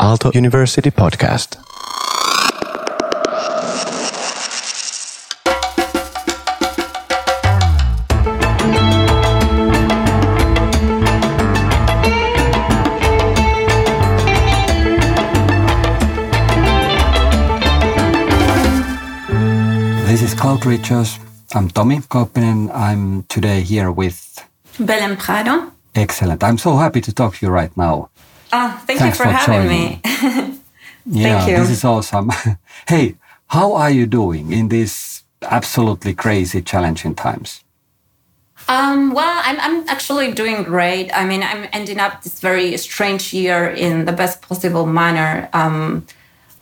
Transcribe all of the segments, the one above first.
Aalto University podcast. This is Cloud Reachers. I'm Tomi Kauppinen. I'm today here with Belen Prado. Excellent. I'm so happy to talk to you right now. Oh, thank Thanks you for, for having me. Yeah, you. this is awesome. hey, how are you doing in these absolutely crazy, challenging times? um, well, I'm, I'm actually doing great. I mean, I'm ending up this very strange year in the best possible manner. Um,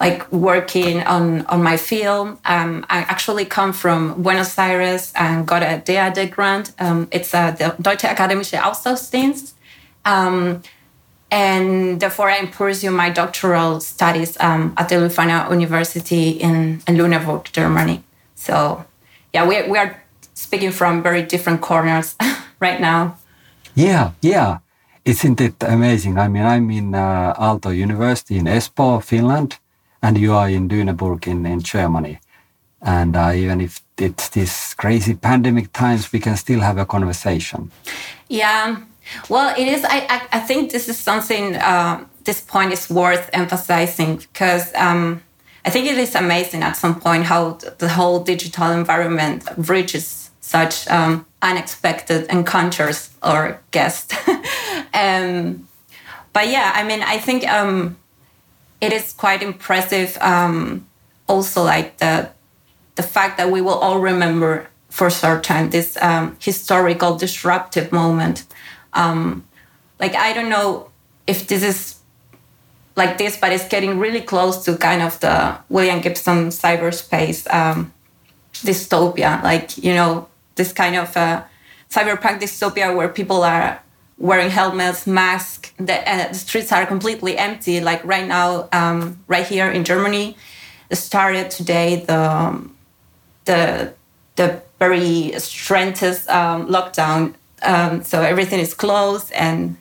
like working on, on my film. Um, I actually come from Buenos Aires and got a DAAD grant. Um, it's a the Deutsche Akademische Austauschdienst. Um, and therefore I pursue my doctoral studies um, at the Leuphana University in, in Lüneburg, Germany. So, yeah, we, we are speaking from very different corners right now. Yeah, yeah. Isn't it amazing? I mean, I'm in uh, Aalto University in Espoo, Finland, and you are in Lüneburg in, in Germany. And uh, even if it's this crazy pandemic times, we can still have a conversation. Yeah, well, it is. I I, I think this is something. Uh, this point is worth emphasizing because um, I think it is amazing at some point how the whole digital environment reaches such um, unexpected encounters or guests. um, but yeah, I mean, I think um, it is quite impressive. Um, also, like the the fact that we will all remember for a certain time this um, historical disruptive moment. Um, like I don't know if this is like this, but it's getting really close to kind of the William Gibson cyberspace um, dystopia. Like you know, this kind of uh, cyberpunk dystopia where people are wearing helmets, masks. The, uh, the streets are completely empty. Like right now, um, right here in Germany, started today the um, the the very strengthest um, lockdown. Um, so everything is closed and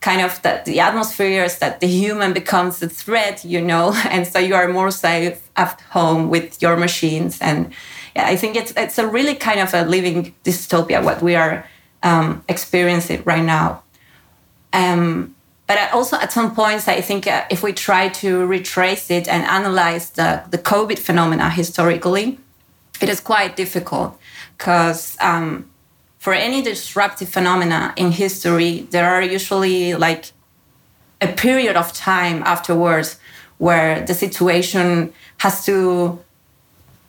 kind of that the atmosphere is that the human becomes a threat, you know, and so you are more safe at home with your machines. And yeah, I think it's it's a really kind of a living dystopia what we are um, experiencing right now. Um, but also at some points, I think uh, if we try to retrace it and analyze the, the COVID phenomena historically, it is quite difficult because um, for any disruptive phenomena in history, there are usually like a period of time afterwards where the situation has to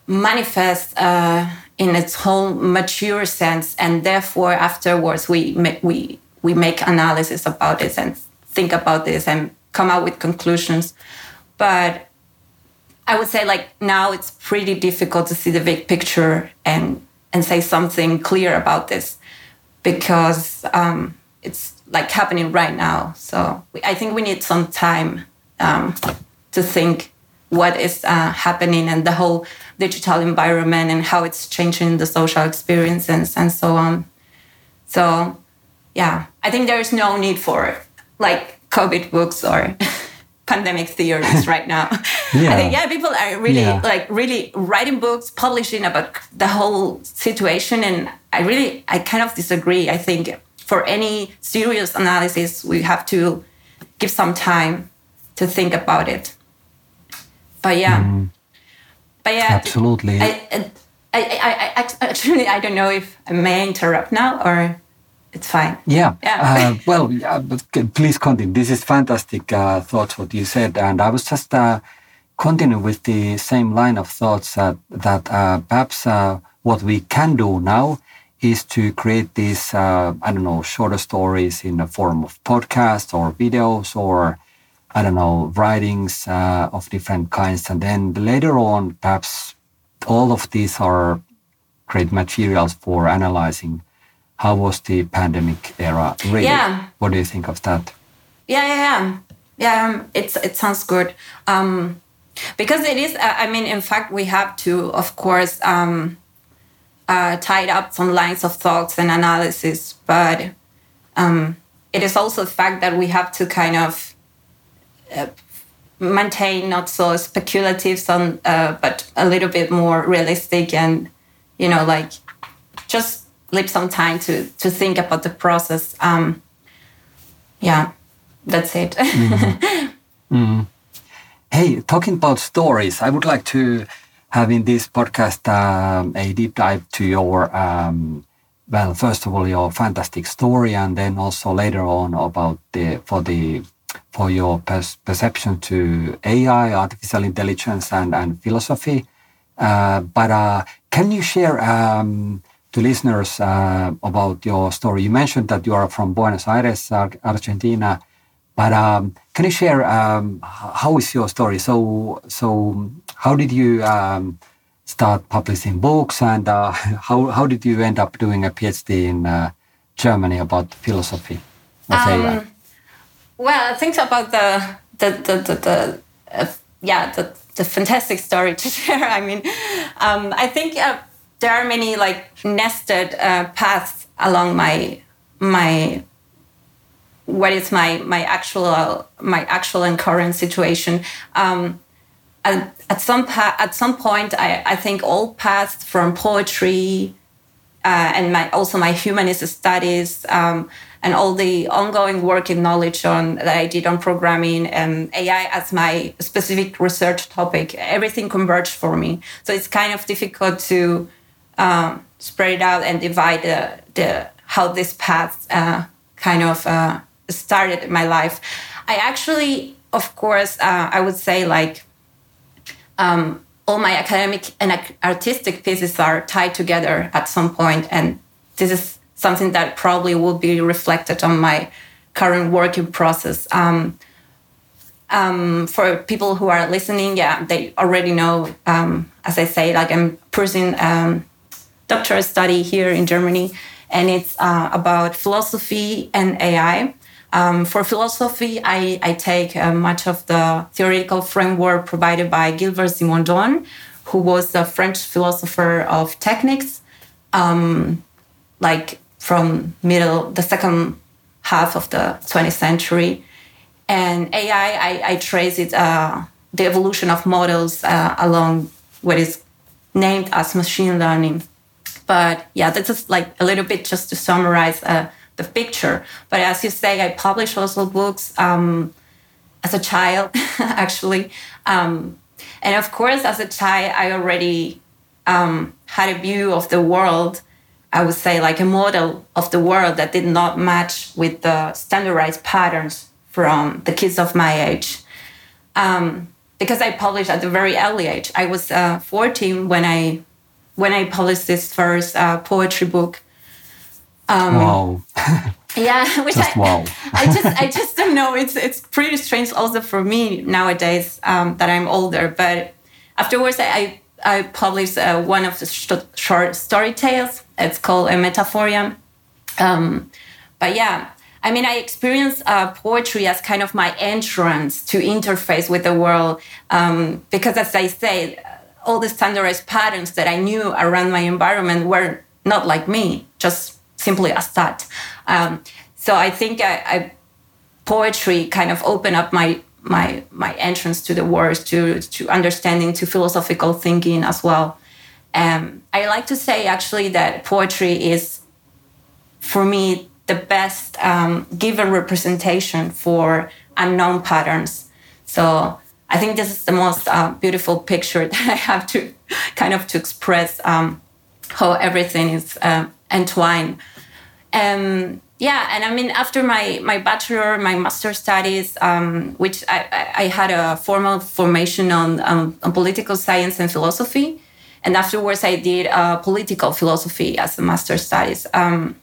manifest uh, in its whole mature sense, and therefore afterwards we ma- we we make analysis about this and think about this and come out with conclusions. But I would say like now it's pretty difficult to see the big picture and and say something clear about this because um, it's like happening right now. So we, I think we need some time um, to think what is uh, happening and the whole digital environment and how it's changing the social experiences and so on. So yeah, I think there is no need for like COVID books or pandemic theories right now. Yeah. I think yeah, people are really Yeah. like really writing books, publishing about the whole situation, and I really I kind of disagree. I think for any serious analysis, we have to give some time to think about it. But yeah, but yeah, Absolutely. I, I, I, I, I actually I don't know if I may interrupt now or it's fine. Yeah. Yeah. Uh, well, yeah, but please continue. This is fantastic uh, thoughts what you said, and I was just uh, continue with the same line of thoughts that that uh, perhaps uh, what we can do now is to create these uh, I don't know shorter stories in the form of podcasts or videos or I don't know writings uh, of different kinds, and then later on perhaps all of these are great materials for analyzing how was the pandemic era really? Yeah. What do you think of that? Yeah, yeah, yeah. Yeah, um, it's it sounds good. Um, because it is. Uh, I mean, in fact, we have to, of course, um, uh, tied up some lines of thoughts and analysis, but um, it is also the fact that we have to kind of uh, maintain not so speculative, some, uh, but a little bit more realistic and, you know, like just leave some time to to think about the process. Um, yeah, that's it. mm-hmm. Mm. Hey, talking about stories, I would like to have in this podcast um, a deep dive to your, um, well, first of all, your fantastic story, and then also later on about the for the for your perception to AI, artificial intelligence, and and philosophy. Uh, but uh, can you share um, to listeners uh, about your story? You mentioned that you are from Buenos Aires, Argentina. But um, can you share um, how is your story? So, so how did you um, start publishing books, and uh, how how did you end up doing a PhD in uh, Germany about philosophy Um, well, I think about the the the, the, the uh, yeah the, the fantastic story to share. I mean, um, I think uh, there are many like nested uh, paths along my my what is my my actual my actual and current situation. Um, at, at some at some point, I, I think all paths from poetry uh, and my also my humanist studies um, and all the ongoing work and knowledge on that I did on programming and AI as my specific research topic, everything converged for me. So it's kind of difficult to um, spread out and divide the, the how this path uh, kind of uh, started in my life. I actually, of course, uh, I would say like um, all my academic and artistic pieces are tied together at some point, and this is something that probably will be reflected on my current working process. Um, um, for people who are listening, yeah, they already know. Um, as I say, like I'm pursuing um, doctoral study here in Germany, and it's uh, about philosophy and AI. Um, for philosophy, I, I take uh, much of the theoretical framework provided by Gilbert Simondon, who was a French philosopher of techniques, um, like from middle the second half of the 20th century. And AI, I, I trace it uh, the evolution of models uh, along what is named as machine learning. But yeah, this is like a little bit just to summarize uh, the picture. But as you say, I published also books um, as a child, actually. Um, and of course, as a child, I already um, had a view of the world, I would say like a model of the world that did not match with the standardized patterns from the kids of my age. Um, because I published at a very early age. I was uh, 14 when I when I published this first uh, poetry book um, wow. yeah, which just I, wow. I just I just don't know. It's it's pretty strange also for me nowadays um, that I'm older. But afterwards, I I published uh, one of the sh- short story tales. It's called a Metaphoria. Um, but yeah, I mean, I experienced uh, poetry as kind of my entrance to interface with the world um, because, as I say, all the standardized patterns that I knew around my environment were not like me, just simply as that. Um, so I think I, I, poetry kind of opened up my my my entrance to the words, to to understanding, to philosophical thinking as well. Um, I like to say actually that poetry is, for me, the best um, given representation for unknown patterns. So I think this is the most uh, beautiful picture that I have to kind of to express um, how everything is uh, entwined. Um, yeah, and I mean, after my my bachelor, my master studies, um, which I, I, had a formal formation on, um, on political science and philosophy, and afterwards I did uh, political philosophy as a master studies, um,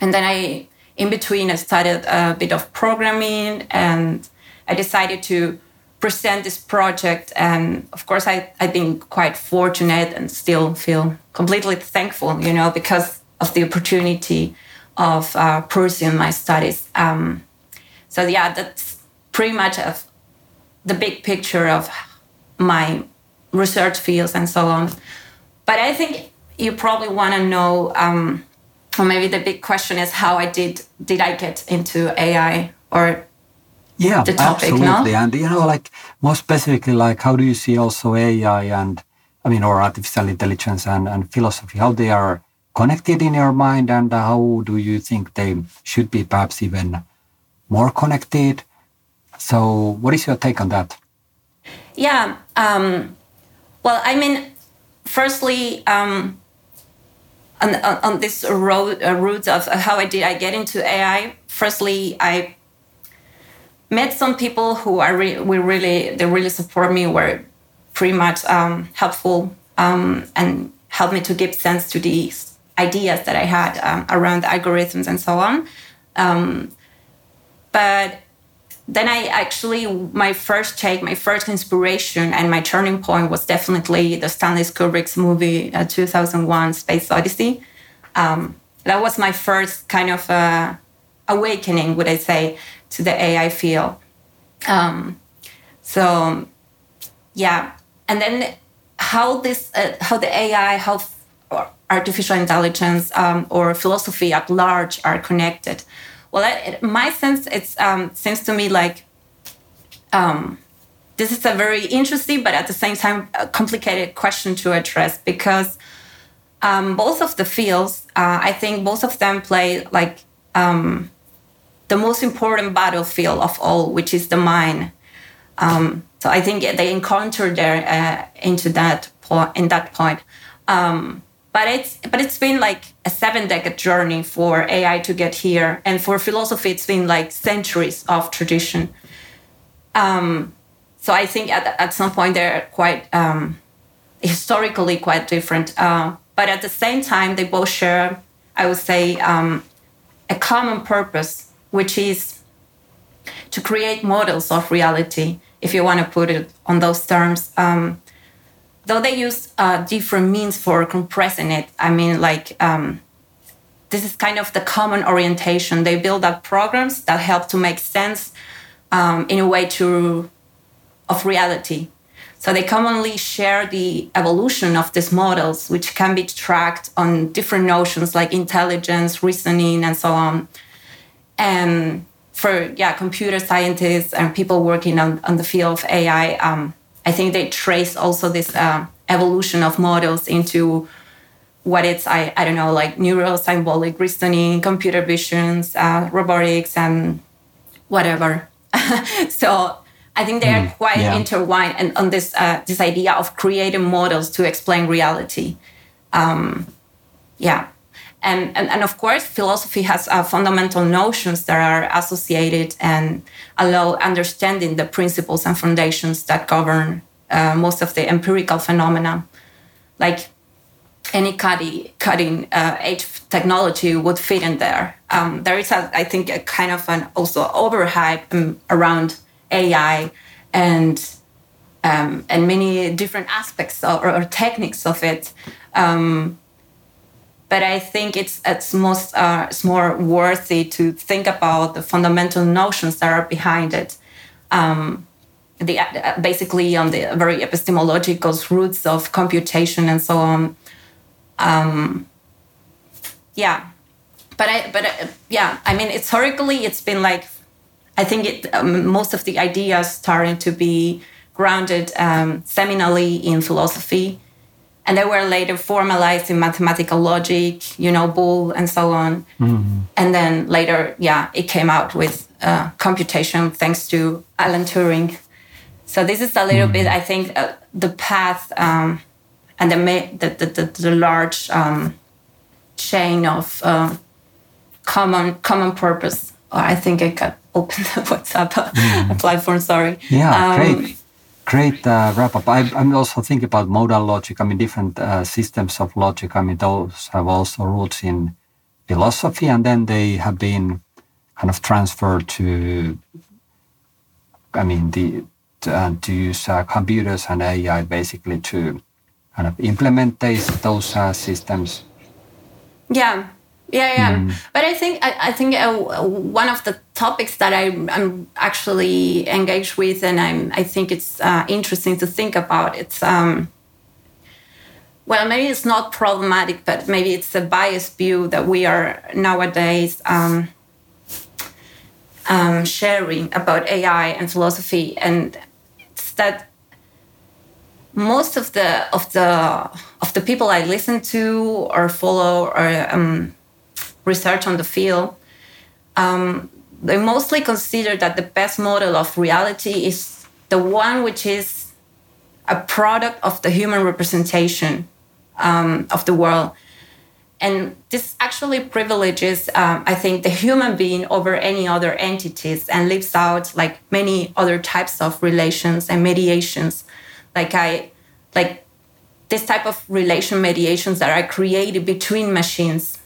and then I, in between, I started a bit of programming, and I decided to present this project, and of course, I I've been quite fortunate and still feel completely thankful, you know, because of the opportunity of uh, pursuing my studies. Um, so yeah, that's pretty much the big picture of my research fields and so on. But I think you probably want to know, um, or maybe the big question is how I did did I get into AI or yeah, the topic, absolutely. no? And you know, like more specifically, like how do you see also AI and I mean, or artificial intelligence and, and philosophy, how they are connected in your mind, and how do you think they should be perhaps even more connected? So, what is your take on that? Yeah. Um, well, I mean, firstly, um, on, on, this road uh, route of how I did I get into AI. Firstly, I met some people who are re- we really they really support me. Were pretty much um, helpful um, and helped me to give sense to these ideas that I had um, around algorithms and so on. Um, but then I actually, my first take, my first inspiration and my turning point was definitely the Stanley Kubrick's movie uh, 2001 Space Odyssey. Um, that was my first kind of uh, awakening, would I say, to the AI field. Um, so, yeah, and then how this uh, how the AI how artificial intelligence um, or philosophy at large are connected. Well, it, my sense it um, seems to me like um, this is a very interesting but at the same time a complicated question to address because um, both of the fields, uh, I think both of them play like um, the most important battlefield of all, which is the mind. Um, so I think they encounter there uh, into that point in that point. Um, but it's but it's been like a seven decade journey for AI to get here, and for philosophy, it's been like centuries of tradition. Um, so I think at, at some point they're quite um, historically quite different, uh, but at the same time they both share, I would say, um, a common purpose, which is to create models of reality if you want to put it on those terms. Um, though they use uh, different means for compressing it, I mean, like, um, this is kind of the common orientation. They build up programs that help to make sense um, in a way to of reality. So they commonly share the evolution of these models, which can be tracked on different notions like intelligence, reasoning, and so on. And for yeah computer scientists and people working on, on the field of AI, um, I think they trace also this uh, evolution of models into what it's I, I don't know like neural symbolic reasoning, computer visions, uh, robotics, and whatever. so I think they are mm, quite yeah. intertwined and on this uh, this idea of creating models to explain reality. Um, yeah and, and, and of course philosophy has uh, fundamental notions that are associated and allow understanding the principles and foundations that govern uh, most of the empirical phenomena. Like any cutting, cutting uh, edge technology would fit in there. Um, there is a, I think a kind of an also overhype um, around ai and um, and many different aspects or, or techniques of it. Um, but I think it's it's most uh, it's more worthy to think about the fundamental notions that are behind it. Um, the uh, basically on the very epistemological roots of computation and so on. Um, yeah, but I but uh, yeah, I mean historically it's been like I think it um, most of the ideas starting to be grounded um, seminally in philosophy and they were later formalized in mathematical logic, you know, Boole and so on. Mm-hmm. And then later, yeah, it came out with uh, computation thanks to Alan Turing. So this is a little mm-hmm. bit, I think, uh, the path um, and the, the, the, the large um, chain of uh, common common purpose. I think I got opened the WhatsApp mm-hmm. platform. Sorry. Yeah, um, great great uh, wrap up. I, am also thinking about modal logic. I mean, different uh, systems of logic. I mean, those have also roots in philosophy, and then they have been kind of transferred to, I mean, the to, uh, to use uh, computers and AI basically to kind of implement these, those uh, systems. Yeah, yeah, yeah. Mm. But I think I, I think uh, one of the topics that I, am actually engaged with, and I'm I think it's uh, interesting to think about. It's um, well, maybe it's not problematic, but maybe it's a biased view that we are nowadays um, um, sharing about AI and philosophy, and it's that most of the of the of the people I listen to or follow or um, research on the field, um, they mostly consider that the best model of reality is the one which is a product of the human representation um, of the world. And this actually privileges, um, I think, the human being over any other entities and leaves out like many other types of relations and mediations. Like I, like this type of relation mediations that are created between machines.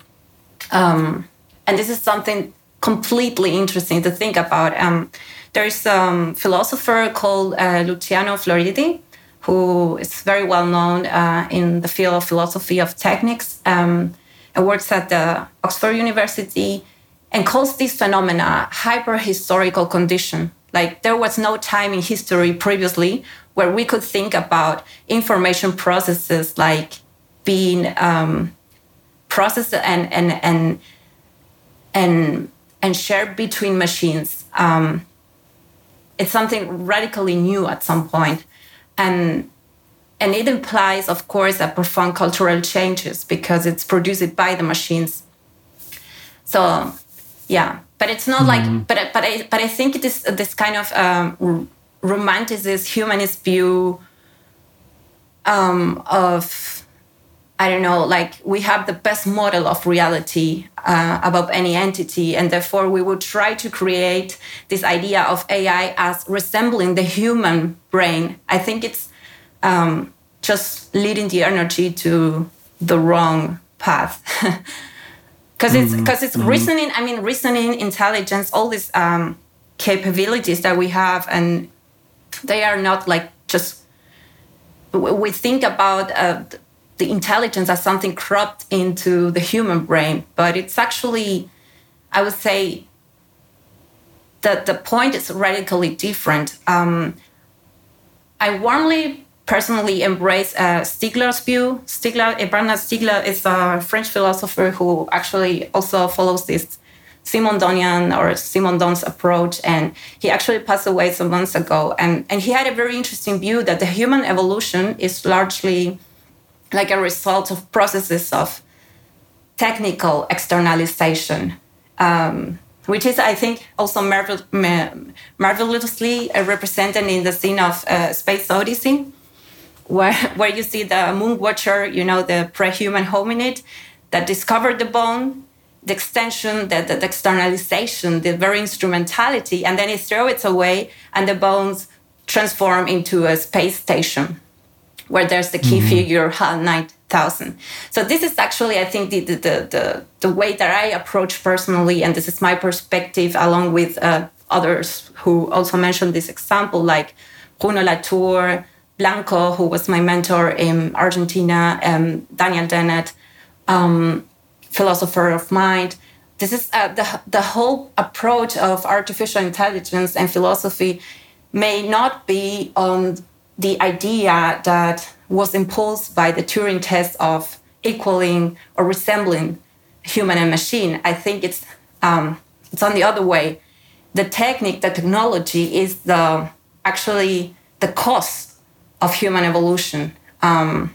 Um, and this is something completely interesting to think about. Um, there's a philosopher called uh, Luciano Floridi, who is very well known uh, in the field of philosophy of techniques um, and works at the Oxford University and calls this phenomena hyper-historical condition. Like there was no time in history previously where we could think about information processes like being um, processed and and and and and shared between machines. Um, it's something radically new at some point, and and it implies, of course, a profound cultural changes because it's produced by the machines. So, yeah, but it's not mm-hmm. like, but but I but I think it is this kind of um, romanticist humanist view um, of I don't know, like we have the best model of reality uh, above any entity, and therefore we would try to create this idea of AI as resembling the human brain. I think it's um, just leading the energy to the wrong path. Because it's because mm-hmm. it's mm-hmm. reasoning. I mean, reasoning, intelligence, all these um, capabilities that we have, and they are not like just. We think about uh, the intelligence as something cropped into the human brain, but it's actually, I would say, that the point is radically different. Um, I warmly personally embrace uh, Stiegler's view. Stiegler, Bernard Stiegler is a French philosopher who actually also follows this Simon Simondonian or Simondon's approach, and he actually passed away some months ago. And, and he had a very interesting view that the human evolution is largely like a result of processes of technical externalization, um, which is, I think, also marvel marvelously represented in the scene of uh, Space Odyssey, where, where you see the moon watcher, you know, the pre-human hominid that discovered the bone, the extension, the, the, externalization, the very instrumentality, and then he throw it away, and the bones transform into a space station where there's the key mm-hmm. figure HAL 9000. So this is actually, I think, the, the, the, the, way that I approach personally, and this is my perspective along with uh, others who also mentioned this example, like Bruno Latour, Blanco, who was my mentor in Argentina, um, Daniel Dennett, um, philosopher of mind. This is uh, the, the whole approach of artificial intelligence and philosophy may not be on the idea that was imposed by the Turing test of equaling or resembling human and machine. I think it's um, it's on the other way. The technique, the technology is the actually the cost of human evolution, um,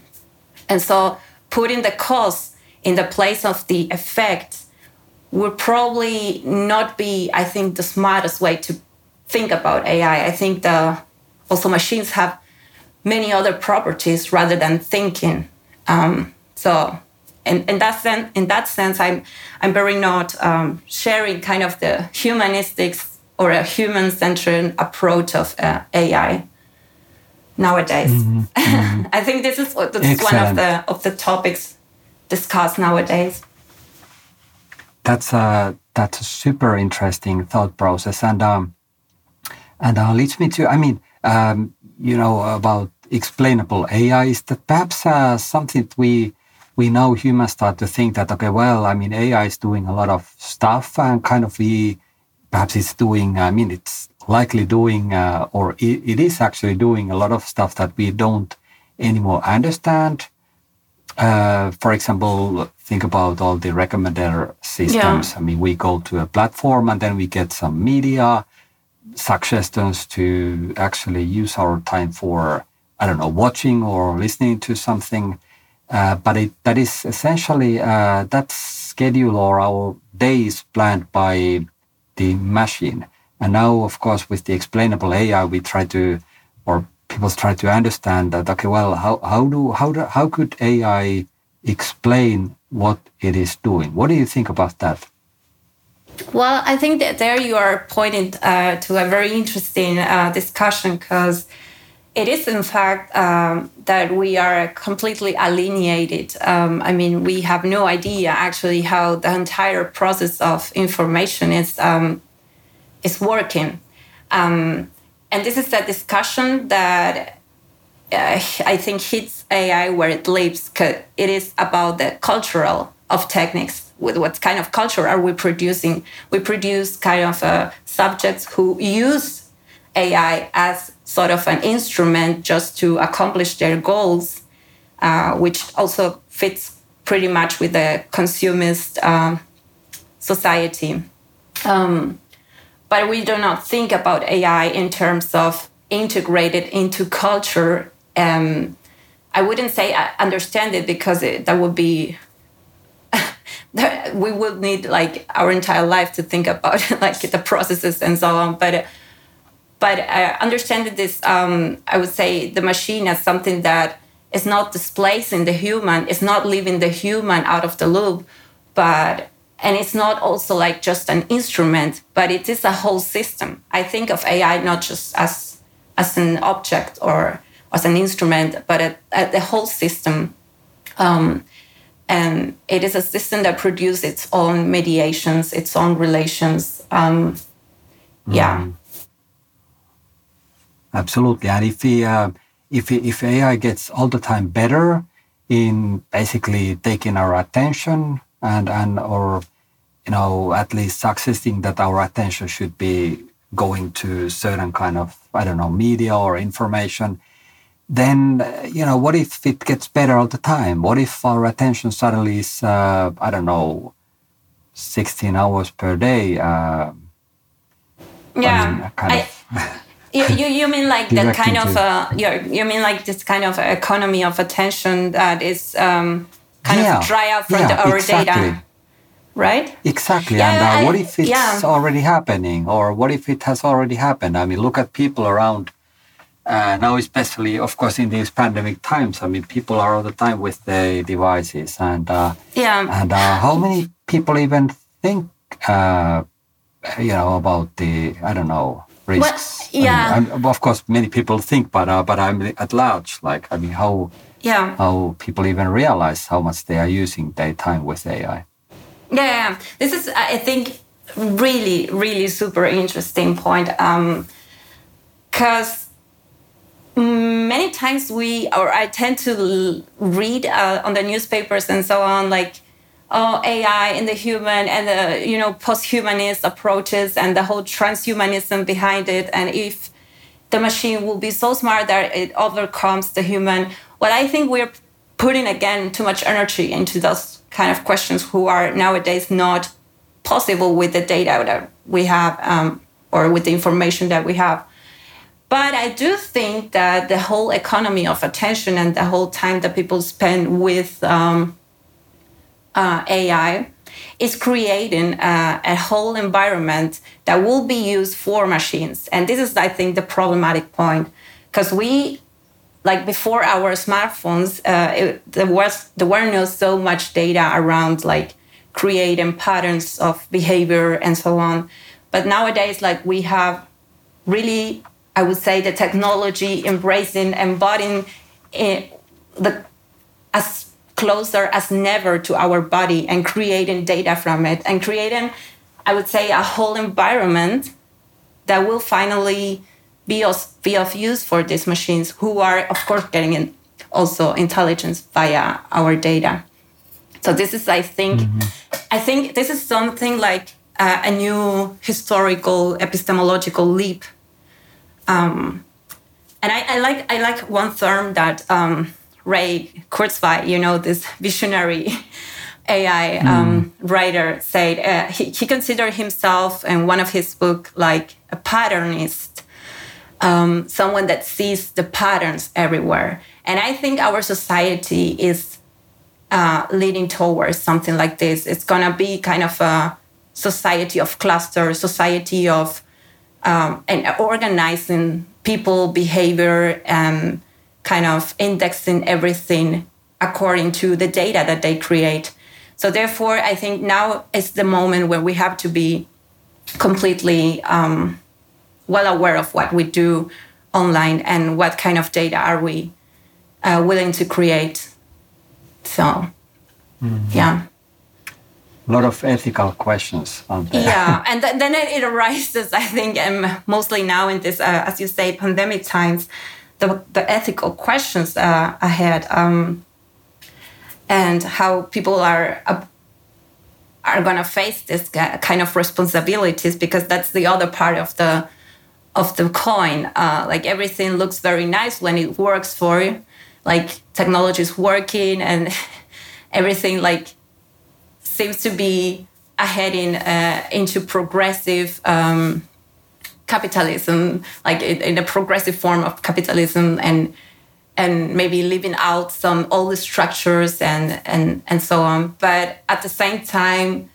and so putting the cost in the place of the effect would probably not be, I think, the smartest way to think about AI. I think the also machines have many other properties rather than thinking. Um, so, in, in that sense, in that sense, I'm I'm very not um, sharing kind of the humanistics or a human-centered approach of uh, AI nowadays. Mm-hmm. Mm-hmm. I think this is, this is one of the of the topics discussed nowadays. That's a that's a super interesting thought process, and um, and uh, leads me to I mean um, you know about explainable AI is that perhaps uh, something that we we now humans start to think that okay, well, I mean, AI is doing a lot of stuff, and kind of we perhaps it's doing. I mean, it's likely doing, uh, or it, it is actually doing a lot of stuff that we don't anymore understand. uh, for example, think about all the recommender systems. Yeah. I mean, we go to a platform and then we get some media suggestions to actually use our time for, I don't know, watching or listening to something. Uh, but it, that is essentially uh, that schedule or our day is planned by the machine. And now, of course, with the explainable AI, we try to, or people try to understand that. Okay, well, how how do how do, how could AI explain what it is doing? What do you think about that? Well, I think that there you are pointing uh, to a very interesting uh, discussion because it is, in fact, um, that we are completely alienated. Um, I mean, we have no idea actually how the entire process of information is um, is working, um, and this is a discussion that uh, I think hits AI where it lives. Cause it is about the cultural of techniques. With what kind of culture are we producing? We produce kind of uh, subjects who use AI as sort of an instrument just to accomplish their goals, uh, which also fits pretty much with the consumist um, society. Um, but we do not think about AI in terms of integrated into culture. Um, I wouldn't say I understand it because it, that would be we would need like our entire life to think about like the processes and so on. But but I understand this. Um, I would say the machine as something that is not displacing the human, is not leaving the human out of the loop, but and it's not also like just an instrument, but it is a whole system. I think of AI not just as as an object or as an instrument, but a, a, the whole system. Um, and it is a system that produces its own mediations, its own relations. Um, yeah. Mm. Absolutely, and if uh, if if AI gets all the time better in basically taking our attention and and or you know at least suggesting that our attention should be going to certain kind of I don't know media or information, then you know what if it gets better all the time? What if our attention suddenly is uh, I don't know, sixteen hours per day? Uh, yeah, I mean, I, you, you, you mean like the kind of uh, you you mean like this kind of economy of attention that is um, kind yeah, of dry out from yeah, the, our exactly. data, right? Exactly. Yeah, and uh, I- what if it's already happening, or what if it has already happened? I mean, look at people around uh, now, especially, of course, in these pandemic times. I mean, people are all the time with the devices, and uh, Yeah. and uh, how many people even think, uh, you know, about the I don't know risks. I mean, yeah. I'm- of course, many people think, but uh, but I'm at large. Like, I mean, how Yeah. how people even realize how much they are using their time with AI. Yeah, yeah. This is, I think, really, really super interesting point. Because many times we, or I tend to read uh, on the newspapers and so on, like, oh, AI and the human and the, you know, post-humanist approaches and the whole transhumanism behind it. And if the machine will be so smart that it overcomes the human. Well, I think we're putting again too much energy into those kind of questions who are nowadays not possible with the data that we have um, or with the information that we have. But I do think that the whole economy of attention and the whole time that people spend with um, uh, AI is creating uh, a whole environment that will be used for machines. And this is, I think, the problematic point because we, like before our smartphones, uh, it, there was there were no so much data around like creating patterns of behavior and so on. But nowadays, like we have really, I would say, the technology embracing, embodying it, the as closer as never to our body and creating data from it and creating, I would say, a whole environment that will finally be of, be of use for these machines who are, of course, getting in also intelligence via our data. So this is, I think, I think this is something like uh, a new historical epistemological leap. Um, and I, I like I like one term that um, Ray Kurzweil, you know, this visionary AI um, writer, said uh, he, he considered himself in one of his book like a patternist, um, someone that sees the patterns everywhere. And I think our society is uh, leading towards something like this. It's gonna be kind of a society of clusters, society of um, and organizing people behavior and kind of indexing everything according to the data that they create. So therefore, I think now is the moment where we have to be completely um, well aware of what we do online and what kind of data are we uh, willing to create. So, mm-hmm. yeah a lot of ethical questions. Yeah, and th- then it, it, arises, I think, um, mostly now in this, uh, as you say, pandemic times, the, the ethical questions uh, ahead, um, and how people are uh, are going to face this kind of responsibilities because that's the other part of the of the coin. Uh, like everything looks very nice when it works for you, like technology is working and everything like seems to be heading uh, into progressive um, capitalism, like in a progressive form of capitalism, and and maybe leaving out some old structures and and and so on. But at the same time,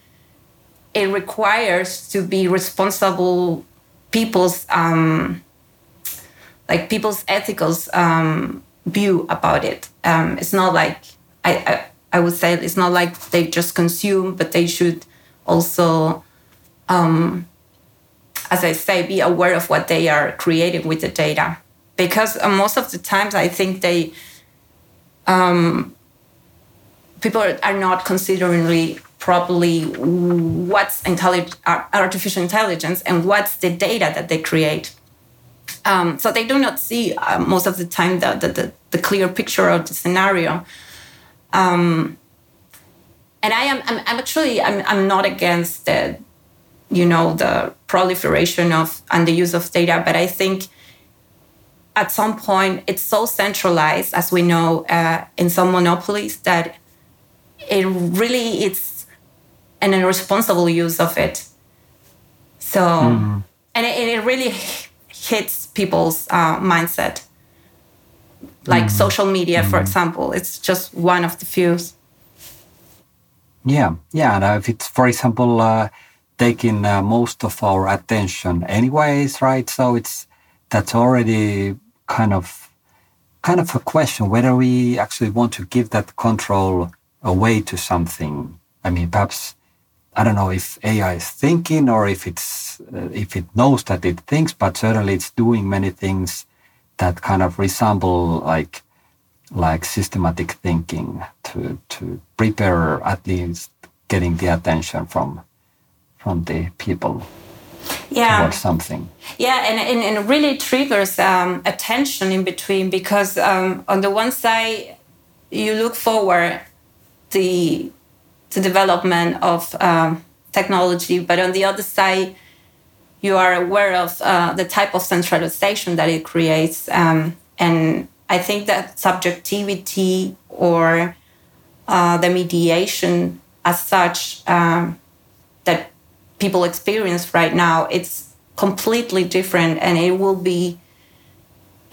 it requires to be responsible people's um, like people's ethical um, view about it. Um, it's not like I, I I would say it's not like they just consume, but they should also, um, as I say, be aware of what they are creating with the data. Because uh, most of the times, I think they um, people are not considering really properly what's intellig- artificial intelligence and what's the data that they create. Um, so they do not see uh, most of the time the, the, the, the clear picture of the scenario. Um, and I am I'm, I'm actually I'm, I'm not against the you know the proliferation of and the use of data, but I think at some point it's so centralized as we know uh, in some monopolies that it really it's an irresponsible use of it. So mm-hmm. and it, it, really hits people's uh, mindset like mm. social media, mm. for mm-hmm. example. It's just one of the few. Yeah, yeah. And if it's, for example, uh, taking uh, most of our attention, anyways, right? So it's that's already kind of kind of a question whether we actually want to give that control away to something. I mean, perhaps I don't know if AI is thinking or if it's uh, if it knows that it thinks, but certainly it's doing many things that kind of resemble like like systematic thinking to to prepare at least getting the attention from from the people yeah. towards something. Yeah and, and, and really triggers um, attention in between because um, on the one side you look forward the the development of um, technology but on the other side you are aware of uh, the type of centralization that it creates. Um, and I think that subjectivity or uh, the mediation as such um, that people experience right now, it's completely different and it will be,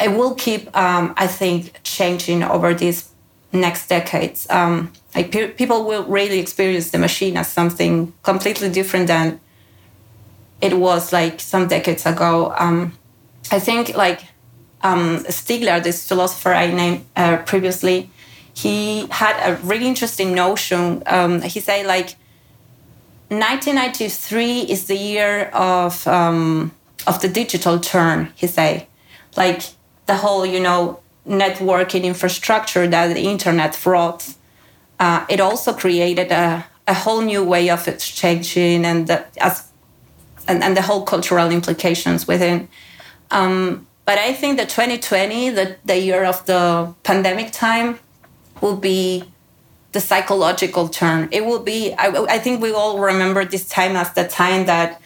it will keep, um, I think, changing over these next decades. Um, like pe- people will really experience the machine as something completely different than it was like some decades ago. Um, I think like um, Stiegler, this philosopher I named uh, previously, he had a really interesting notion. Um, he said like 1993 is the year of um, of the digital turn. He say like the whole you know networking infrastructure that the internet brought. Uh, it also created a, a whole new way of exchanging and the, as and, and the whole cultural implications within. Um, but I think that 2020, the, the year of the pandemic time, will be the psychological turn. It will be, I, I think we all remember this time as the time that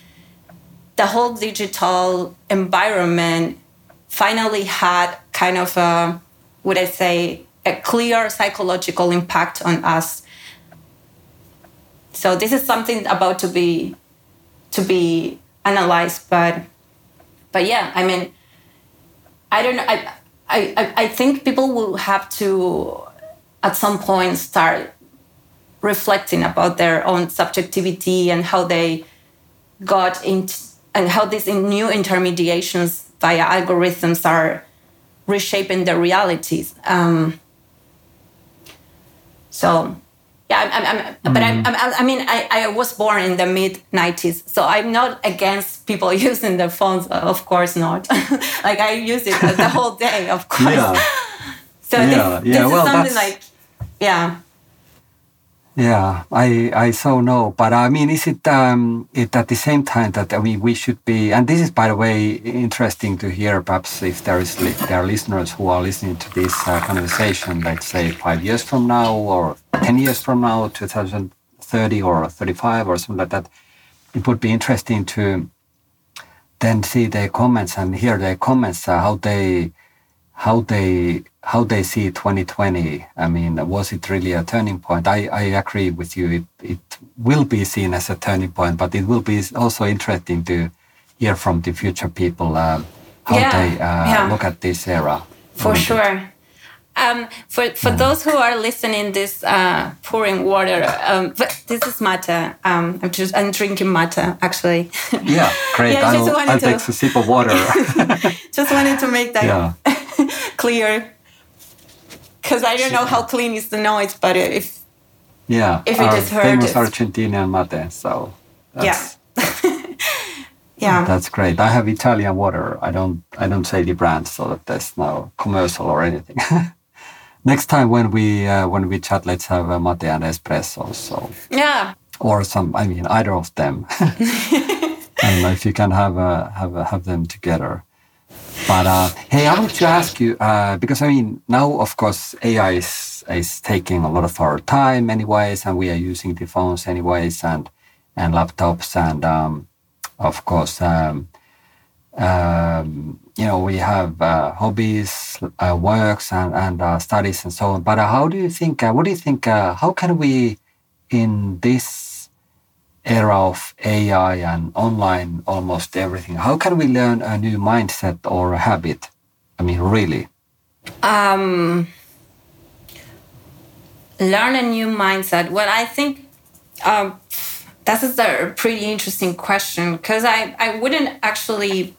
the whole digital environment finally had kind of a, would I say, a clear psychological impact on us. So this is something about to be to be analyzed, but but yeah, I mean, I don't know. I I I think people will have to at some point start reflecting about their own subjectivity and how they got into and how these new intermediations via algorithms are reshaping their realities. Um, so, yeah, I'm, I'm, I'm but mm. I, I mean, I, I was born in the mid 90s, so I'm not against people using their phones, of course not. like, I use it the whole day, of course. Yeah. so, yeah, this, yeah. this well, is something like, yeah. Yeah, I I so know, but I mean, is it um it at the same time that I mean we should be, and this is by the way interesting to hear. Perhaps if there is there are listeners who are listening to this uh, conversation, let's say five years from now or ten years from now, 2030 or 35 or something like that, it would be interesting to then see their comments and hear their comments uh, how they how they how they see 2020. I mean, was it really a turning point? I, I agree with you. It, it will be seen as a turning point, but it will be also interesting to hear from the future people uh, how yeah, they uh, yeah. look at this era. For sure. Um, for for mm. those who are listening, this uh, pouring water. Um, this is mate. Um, I'm just I'm drinking mate actually. Yeah, great. yeah, I'll, I'll to, take a sip of water. just wanted to make that yeah. clear because I don't know how clean is the noise, but if yeah, if it is heard, famous Argentinian mate. So yeah, yeah, that's great. I have Italian water. I don't I don't say the brand so that there's no commercial or anything. Next time when we uh, when we chat, let's have a mate and espresso. So yeah, or some. I mean, either of them. and if you can have a, have a, have them together. But uh, hey, I want to ask you uh, because I mean now, of course, AI is is taking a lot of our time, anyways, and we are using the phones anyways, and and laptops, and um, of course, um, um, you know, we have uh, hobbies, uh, works, and and uh, studies, and so on. But uh, how do you think? What do you think? how can we, in this era of AI and online almost everything. How can we learn a new mindset or a habit? I mean, really? Um, learn a new mindset. Well, I think um, that is a pretty interesting question because I, I wouldn't actually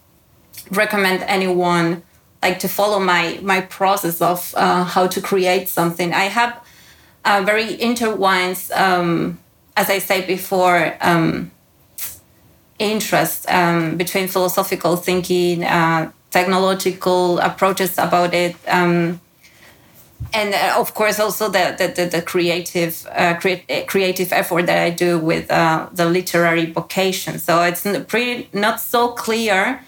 recommend anyone like to follow my my process of uh, how to create something. I have uh, very intertwined um, as I said before, um, interest um, between philosophical thinking, uh, technological approaches about it, um, and uh, of course also the the, the creative uh, cre- creative effort that I do with uh, the literary vocation. So it's pretty not so clear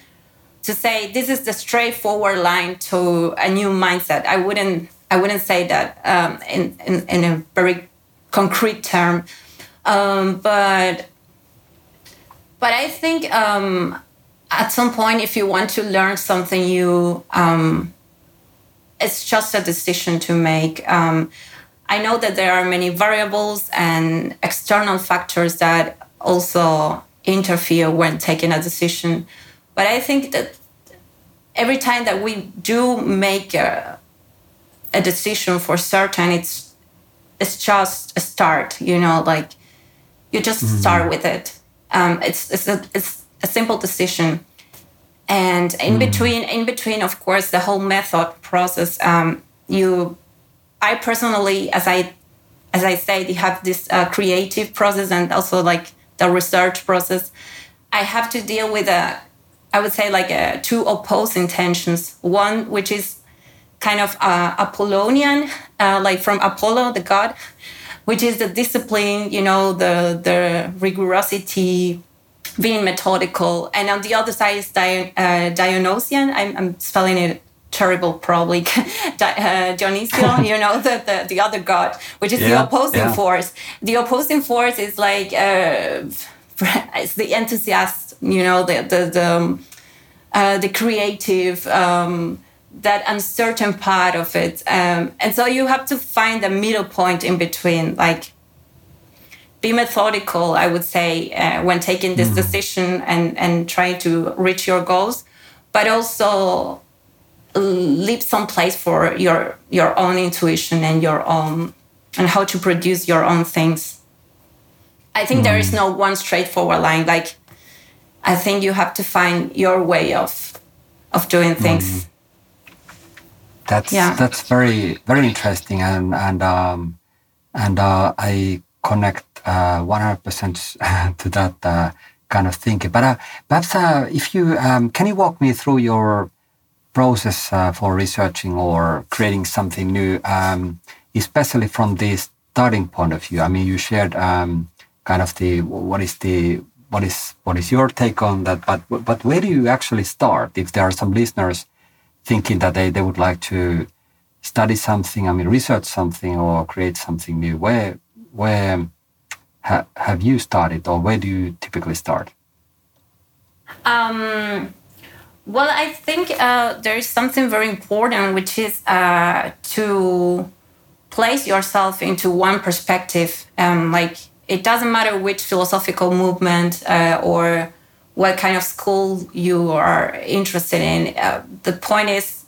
to say this is the straightforward line to a new mindset. I wouldn't I wouldn't say that um, in, in in a very concrete term um, but but I think um, at some point, if you want to learn something new, um, it's just a decision to make. Um, I know that there are many variables and external factors that also interfere when taking a decision. But I think that every time that we do make a, a decision for certain, it's it's just a start. You know, like you just mm-hmm. start with it. Um, it's it's a, it's a simple decision, and in mm-hmm. between, in between, of course, the whole method process. Um, you, I personally, as I as I said, you have this uh, creative process and also like the research process. I have to deal with a, I would say like a, two opposing tensions. One which is kind of uh, Apollonian, uh, like from Apollo, the god, which is the discipline, you know, the the rigorosity, being methodical, and on the other side is Dion, uh, Dionysian. I'm, I'm spelling it terrible probably uh, Dionysian you know the, the, the other god which is yeah, the opposing yeah. force the opposing force is like uh, it's the enthusiast you know the the the, um, uh, the creative um, that uncertain part of it. Um, and so you have to find a middle point in between, like be methodical, I would say, uh, when taking this mm. decision and, and trying to reach your goals, but also leave some place for your your own intuition and your own and how to produce your own things. I think mm. there is mm. no one straightforward line. Like I think you have to find your way of of doing things. Mm. That's yeah. that's very very interesting, and and um, and uh, I connect uh, one hundred percent to that uh, kind of thinking. But uh, perhaps uh, if you um, can you walk me through your process uh, for researching or creating something new, um, especially from the starting point of view. I mean, you shared um, kind of the what is the what is what is your take on that? But but where do you actually start? If there are some listeners thinking that they, they would like to study something, I mean, research something or create something new, where, where ha, have you started or where do you typically start? Um, well, I think uh, there is something very important, which is uh, to place yourself into one perspective. Um, like, it doesn't matter which philosophical movement uh, or what kind of school you are interested in. Uh, the point is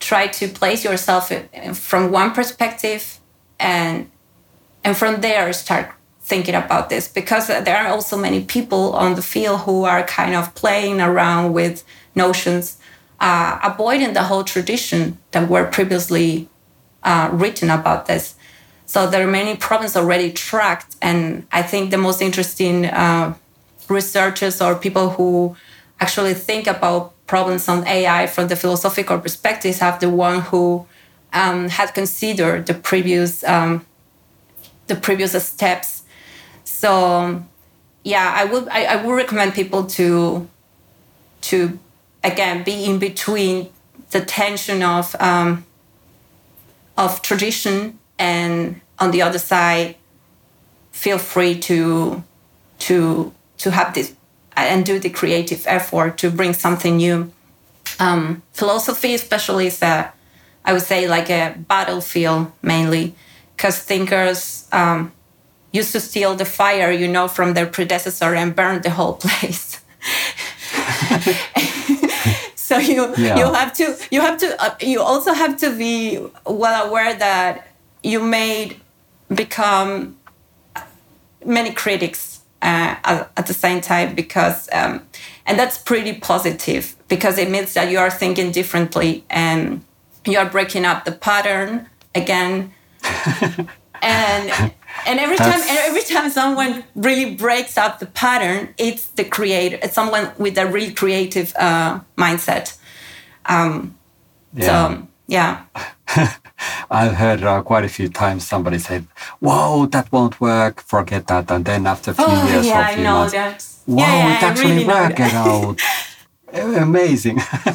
try to place yourself from one perspective and and from there start thinking about this because there are also many people on the field who are kind of playing around with notions uh, avoiding the whole tradition that were previously uh, written about this so there are many problems already tracked and i think the most interesting uh, researchers or people who actually think about problems on AI from the philosophical perspective have the one who um, had considered the previous um, the previous steps. So yeah, I would I, I would recommend people to to again be in between the tension of um, of tradition and on the other side feel free to to to have this and do the creative effort to bring something new. Um, philosophy, especially, is a, I would say, like a battlefield mainly, because thinkers um, used to steal the fire, you know, from their predecessor and burn the whole place. so you yeah. you have to you have to uh, you also have to be well aware that you may become many critics uh, at, the same time because um, and that's pretty positive because it means that you are thinking differently and you are breaking up the pattern again. And and every time and every time someone really breaks up the pattern it's the creator it's someone with a really creative uh, mindset. Um, yeah. so yeah I've heard uh, quite a few times somebody said, "Whoa, that won't work. Forget that." And then after a few oh, years yeah, or few months, that. "Wow, yeah, it actually really worked out." Amazing.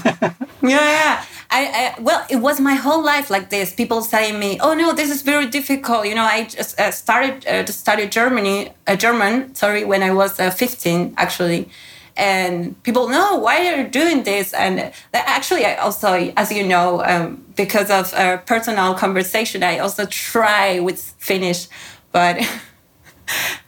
yeah, yeah. I, I, well, it was my whole life like this. People telling me, "Oh no, this is very difficult." You know, I just uh, started uh, to study Germany, uh, German. Sorry, when I was uh, 15, actually and people know why you're you doing this? And actually i also as you know um, because of a personal conversation i also try with finnish but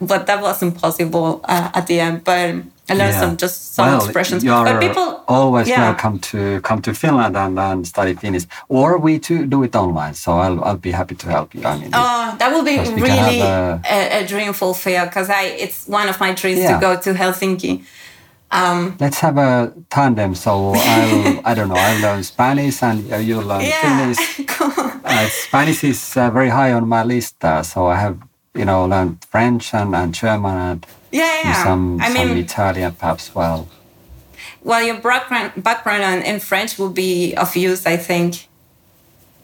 but that wasn't possible uh, at the end. But I learned yeah. some just some well, expressions. But people always yeah. welcome to come to Finland and, and study Finnish, or we to do it online. So I'll I'll be happy to help you. I mean, oh, that would be really a, a, dream fulfilled because I it's one of my dreams yeah. to go to Helsinki. Um, Let's have a tandem. So I'll, I don't know, I'll learn Spanish and you learn Finnish. Cool. Uh, Spanish is uh, very high on my list. Uh, so I have, you know, learn French and, and German and yeah, yeah. some, I some mean, Italian perhaps well. Well, your background, background in French will be of use, I think,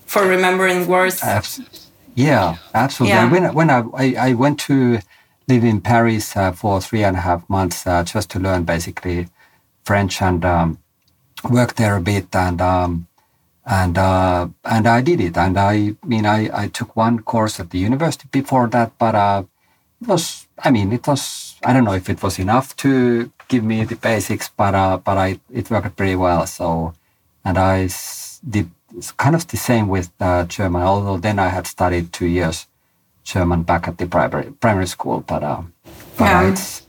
for remembering words. yeah, absolutely. Yeah. when, when I, I, I went to live in Paris uh, for three and a half months uh, just to learn basically French and um, work there a bit and um, and uh, and I did it and I mean I, I took one course at the university before that but uh, it was I mean it was I don't know if it was enough to give me the basics but uh, but I it worked pretty well so and I did kind of the same with uh, German, although then I had studied two years German back at the primary primary school, but, uh, but Yeah. it's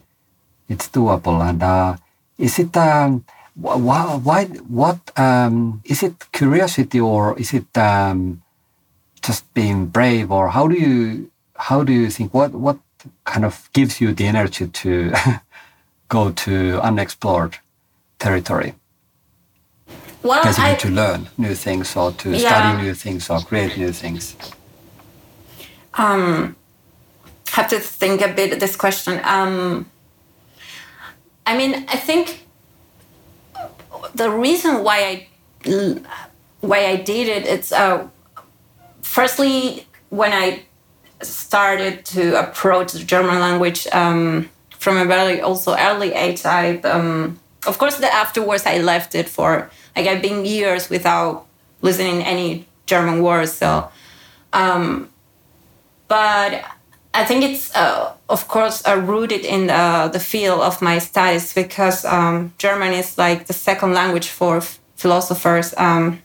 it's doable. And uh, is it um, why, why what um, is it curiosity or is it um, just being brave or how do you how do you think what what kind of gives you the energy to go to unexplored territory? Well, Basically, I, to learn new things or to Yeah. study new things or create new things. um, have to think a bit of this question. Um, I mean, I think the reason why I why I did it, it's uh, firstly when I started to approach the German language um, from a very also early age. I um, of course the afterwards I left it for like I've been years without listening any German words. So, um, but I think it's uh, of course are rooted in the, the field of my studies because um, German is like the second language for f- philosophers. Um,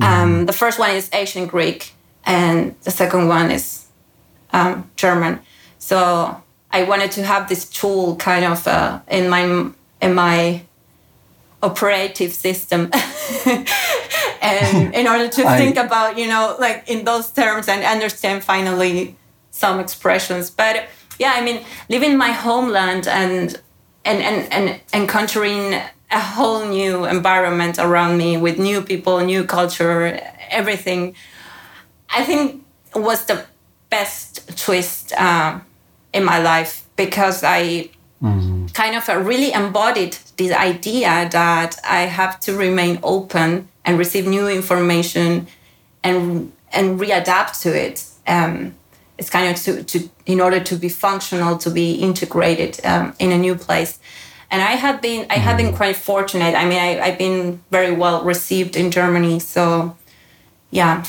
um, the first one is ancient Greek, and the second one is um, German. So I wanted to have this tool kind of uh, in my in my operative system, and in order to I- think about you know like in those terms and understand finally some expressions. But yeah, I mean, leaving my homeland and and and, and encountering a whole new environment around me with new people, new culture, everything. I think was the best twist uh, in my life because I kind of uh, really embodied this idea that I have to remain open and receive new information and and readapt to it. Um, it's kind of to, to in order to be functional, to be integrated um, in a new place. And I have been I have been quite fortunate. I mean, I, I've been very well received in Germany. So, yeah.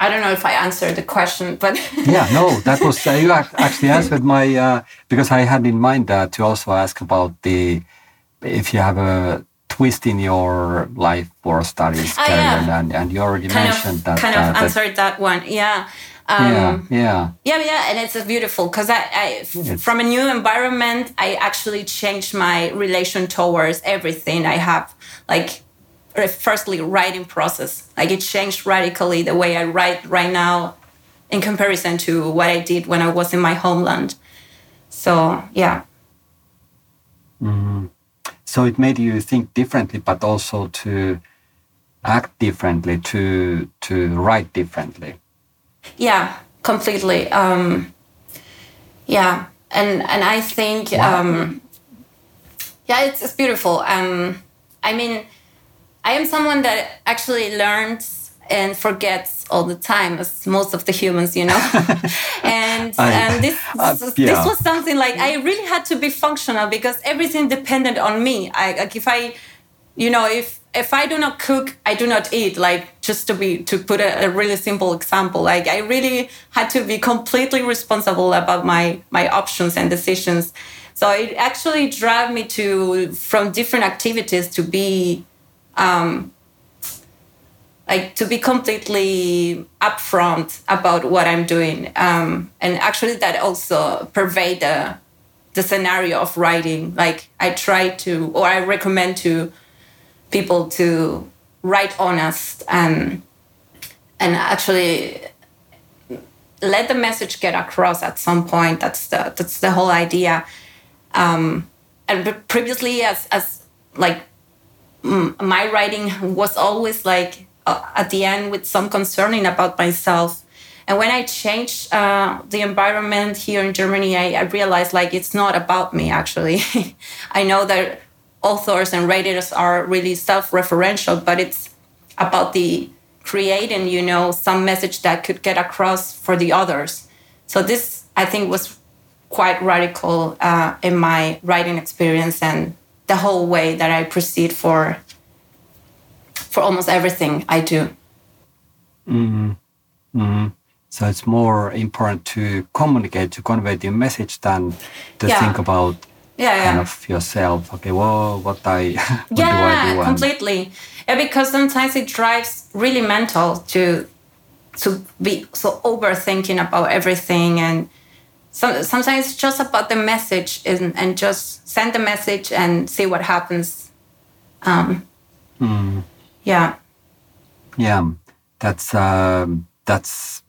I don't know if I answered the question, but yeah, no, that was uh, you actually answered my uh, because I had in mind uh, to also ask about the if you have a twist in your life or studies, Ah, Karen, yeah. and, and you already kind mentioned of that. kind uh, of answered that one. Yeah. Um, yeah, yeah. Yeah, yeah, and it's beautiful because I, I It's- from a new environment, I actually changed my relation towards everything I have. Like, firstly, writing process. Like, it changed radically the way I write right now, in comparison to what I did when I was in my homeland. So yeah, So it made you think differently, but also to act differently, to to write differently. yeah, completely. Um, yeah, and and I think um, yeah, it's, it's beautiful. Um, I mean, I am someone that actually learns and forgets all the time, as most of the humans, you know. and I- and this uh, this was something like I really had to be functional because everything depended on me. I like if I, you know, if if I do not cook, I do not eat. Like just to be to put a, a really simple example, like I really had to be completely responsible about my my options and decisions. So it actually drove me to from different activities to be um, like to be completely upfront about what I'm doing. Um, and actually, that also pervade the the scenario of writing. Like I try to, or I recommend to people to write honest and and actually let the message get across at some point. That's the that's the whole idea. Um, and previously, as as like my writing was always like at the end with some concerning about myself. And when I changed uh, the environment here in Germany, I, I realized like it's not about me actually. I know that authors and writers are really self-referential, but it's about the creating, you know, some message that could get across for the others. So this, I think, was quite radical uh, in my writing experience and the whole way that I proceed for for almost everything I do. So it's more important to communicate, to convey the message than to Yeah. think about Yeah, yeah. kind of yourself. Okay, well, what I what yeah, do I do? Completely. Yeah, because sometimes it drives really mental to to be so overthinking about everything and some, sometimes it's just about the message and, and just send the message and see what happens. Um, Hmm. Yeah. Yeah, that's um, that's.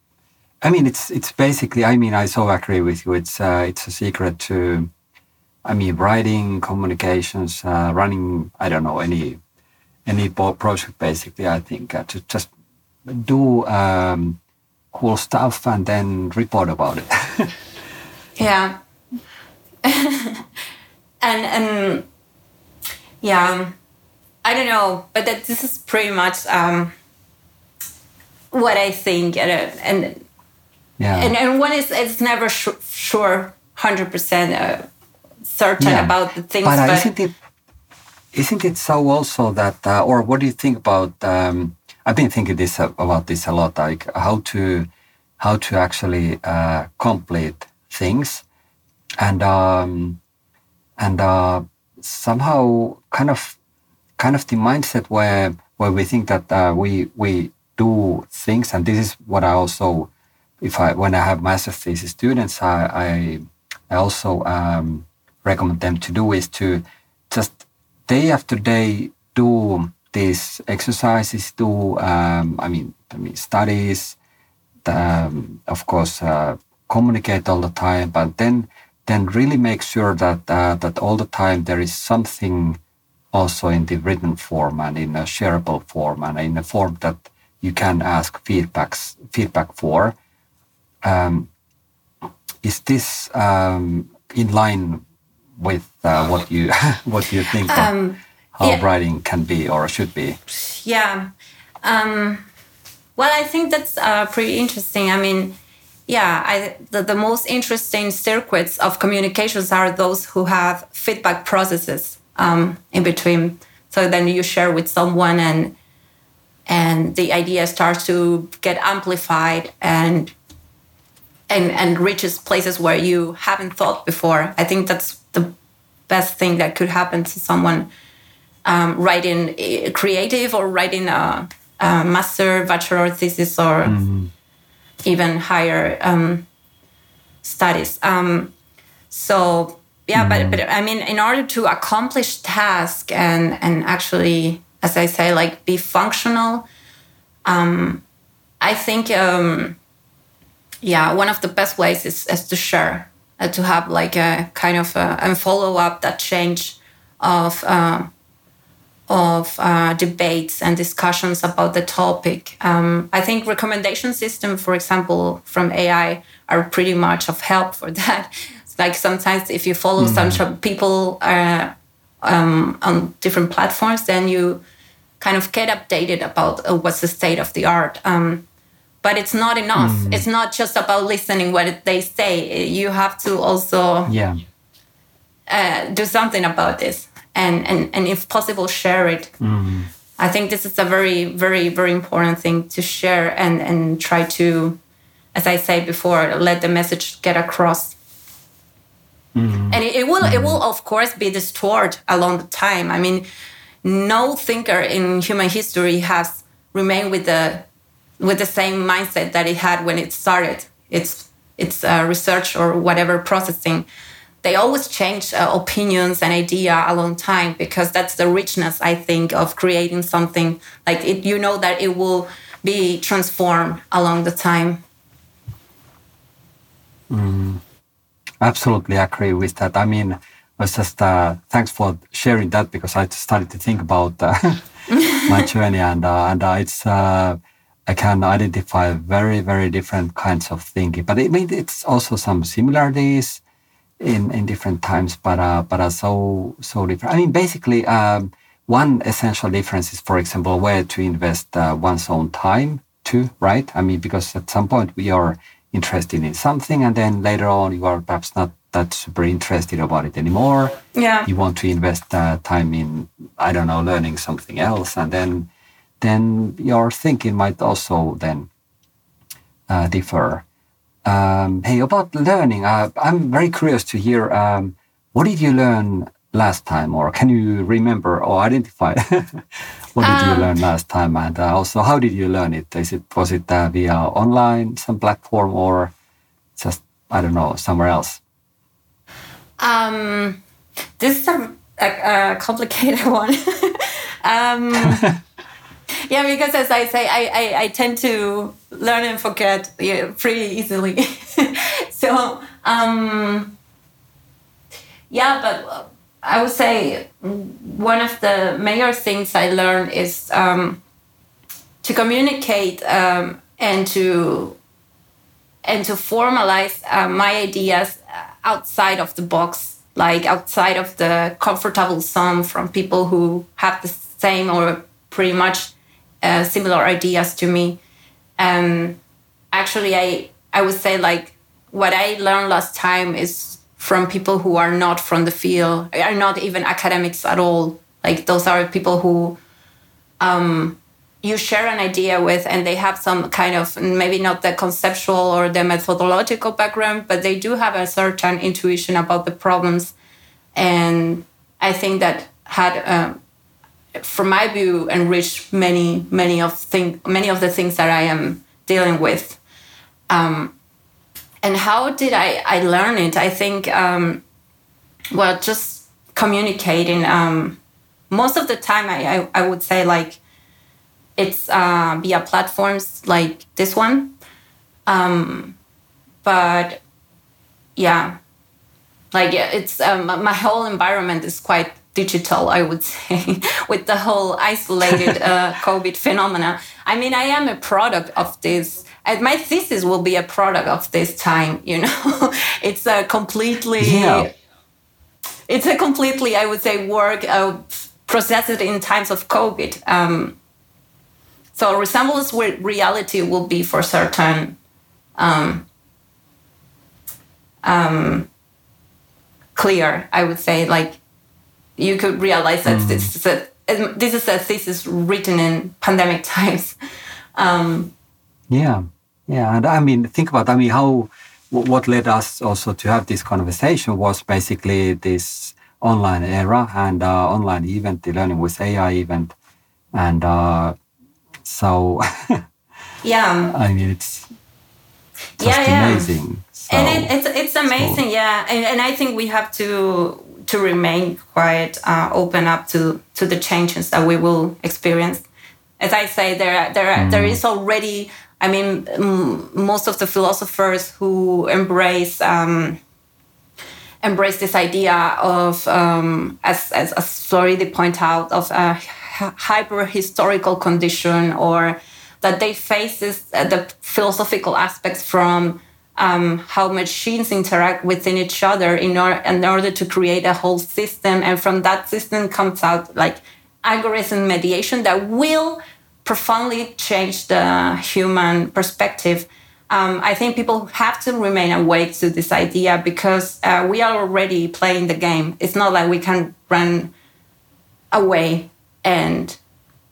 I mean, it's it's basically. I mean, I so agree with you. It's uh, it's a secret to. I mean, writing, communications, uh, running. I don't know any any project. Basically, I think uh, to just do um, cool stuff and then report about it. Yeah. and and yeah, I don't know, but that this is pretty much um, what I think, and uh, and yeah. and, and one is it's never su- sure hundred percent uh, certain Yeah. about the things, but, but, isn't it isn't it so also that uh, or what do you think about um, i've been thinking this uh, about this a lot like how to how to actually uh, complete things and um, and uh, somehow kind of kind of the mindset where where we think that uh, we we do things and this is what i also if i when i have master thesis students i i, I also um, recommend them to do is to just day after day do these exercises do um, i mean i mean studies um, of course uh, communicate all the time but then then really make sure that uh, that all the time there is something also in the written form and in a shareable form and in a form that you can ask feedbacks feedback for um, is this um, in line with uh, what you what you think of Um, how yeah. writing can be or should be yeah. Um, well, I think that's uh, pretty interesting. I mean, yeah, I, the, the most interesting circuits of communications are those who have feedback processes um, in between. So then you share with someone, and and the idea starts to get amplified and and and reaches places where you haven't thought before. I think that's the best thing that could happen to someone um, writing uh, creative or writing a, a master bachelor thesis or even higher um, studies. Um, so yeah, but but I mean, in order to accomplish task and and actually, as I say, like be functional, um, I think um, yeah, one of the best ways is, is to share, uh, to have like a kind of a, and follow up that change of. Uh, of uh, debates and discussions about the topic. Um, I think recommendation system, for example, from AI, are pretty much of help for that. Like sometimes if you follow some sort of people uh, um, on different platforms, then you kind of get updated about uh, what's the state of the art. Um, but it's not enough. It's not just about listening what they say. You have to also yeah uh, do something about this and, and, and if possible share it i think this is a very very very important thing to share and, and try to as i said before let the message get across and it, it will it will of course be distorted along the time. I mean no thinker in human history has remained with the with the same mindset that it had when it started its its uh, research or whatever processing. They always change uh, opinions and idea along time because that's the richness i think of creating something. Like it you know that it will be transformed along the time absolutely agree with that. I mean, was just uh, thanks for sharing that because I started to think about uh, my journey and uh, and uh, it's uh, I can identify very very different kinds of thinking, but I mean, it's also some similarities in in different times, but uh, but are so so different. I mean, basically, um, one essential difference is, for example, where to invest one's own time to, right? I mean, because at some point we are interested in something, and then later on you are perhaps not that super interested about it anymore. yeah You want to invest uh, time in, I don't know, learning something else, and then then your thinking might also then uh, differ. Um, hey, about learning, uh, I'm very curious to hear um, what did you learn last time, or can you remember or identify what did um, you learn last time, and uh, also how did you learn it? Is it was it uh, via online, some platform, or just I don't know somewhere else? Um, this is a, a, a complicated one. um, yeah, because as I say, I, I, I, tend to learn and forget yeah, pretty easily. so, um, yeah, but I would say one of the major things I learned is um, to communicate um, and to and to formalize uh, my ideas outside of the box, like outside of the comfortable zone from people who have the same or pretty much uh, similar ideas to me. Um, actually, I I would say like what I learned last time is from people who are not from the field, are not even academics at all. Like those are people who um, you share an idea with, and they have some kind of maybe not the conceptual or the methodological background, but they do have a certain intuition about the problems. And I think that had, uh, from my view, enriched many, many of thing, many of the things that I am dealing with. Um, and how did I, I learn it? I think, um, well, just communicating. Um, most of the time, I, I, I would say like it's uh, via platforms like this one. Um, but yeah, like it's um, my whole environment is quite digital, I would say, with the whole isolated uh, COVID phenomena. I mean, I am a product of this. And my thesis will be a product of this time you know? It's a completely yeah. it's a completely i would say work uh, processed in times of covid. Um, so resemblance with reality will be for certain. Um, um, clear i would say. Like you could realize that mm. this is a this is a thesis written in pandemic times um, yeah, yeah, and I mean, think about. I mean, how what led us also to have this conversation was basically this online era and uh, online event, the learning with AI event, and uh, so yeah, I mean, it's just yeah, amazing. So, and it, it's it's amazing, so. yeah, and, and I think we have to to remain quite uh, open up to to the changes that we will experience. As I say, there there mm. there is already I mean, most of the philosophers who embrace um, embrace this idea of, um, as, as, as Floridi point out, of a hyper historical condition, or that they face this, uh, the philosophical aspects from um, how machines interact within each other in, or, in order to create a whole system, and from that system comes out like algorithm mediation that will profoundly change the human perspective. Um, I think people have to remain awake to this idea because uh, we are already playing the game. It's not like we can run away and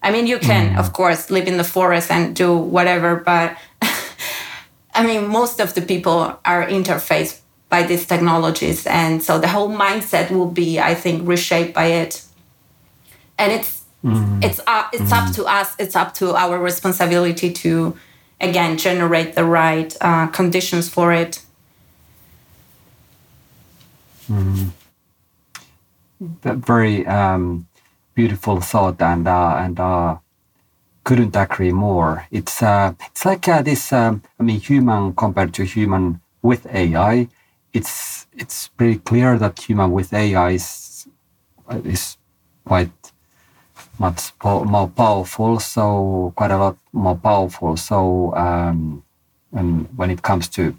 I mean, you can, mm. of course, live in the forest and do whatever, but I mean, most of the people are interfaced by these technologies. And so the whole mindset will be, I think, reshaped by it. And it's Mm. It's uh, it's mm. up to us. It's up to our responsibility to, again, generate the right uh, conditions for it. Mm. Very um, beautiful thought, and uh, and uh, couldn't agree more. It's uh, it's like uh, this. Um, I mean, human compared to human with AI. It's it's pretty clear that human with AI is is quite much more powerful, so quite a lot more powerful. So, um, and when it comes to,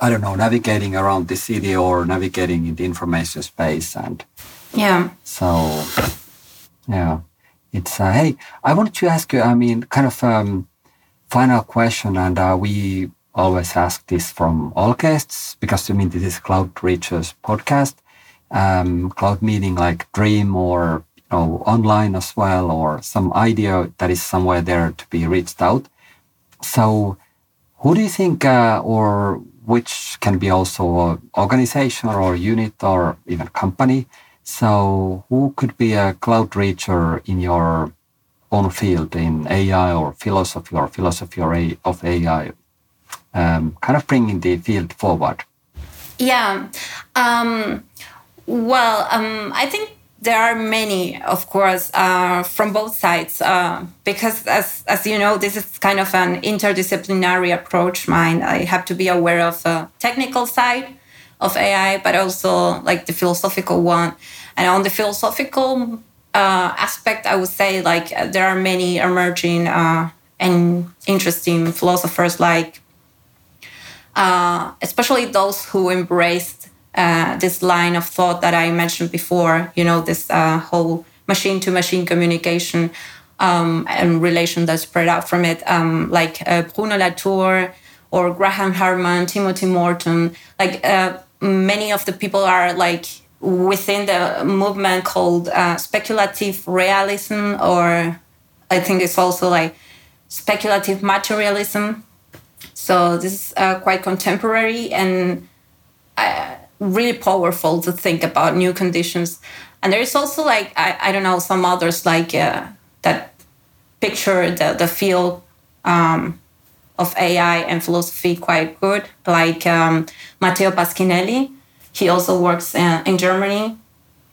I don't know, navigating around the city or navigating in the information space, and yeah, so yeah, it's uh, hey, I wanted to ask you. I mean, kind of um, final question, and uh, we always ask this from all guests because I mean this is Cloudreachers podcast. Um, cloud meaning like dream or you know, online as well, or some idea that is somewhere there to be reached out. So, who do you think, uh, or which can be also an organization or unit or even company. So, who could be a cloud reacher in your own field in AI or philosophy or philosophy of AI, um, kind of bringing the field forward? Yeah. Um, well, um, I think there are many, of course, uh, from both sides, uh, because as as you know, this is kind of an interdisciplinary approach. Mine, I have to be aware of the technical side of AI, but also like the philosophical one. And on the philosophical uh, aspect, I would say like there are many emerging uh, and interesting philosophers, like uh, especially those who embraced uh, this line of thought that I mentioned before, you know, this uh, whole machine to machine communication um, and relation that spread out from it, um, like uh, Bruno Latour or Graham Harman, Timothy Morton, like uh, many of the people are like within the movement called uh, speculative realism, or I think it's also like speculative materialism. So this is uh, quite contemporary and really powerful to think about new conditions. And there is also like I, I don't know some others like uh, that picture the the field um, of AI and philosophy quite good, like um, Matteo Pasquinelli. He also works in, uh, in Germany.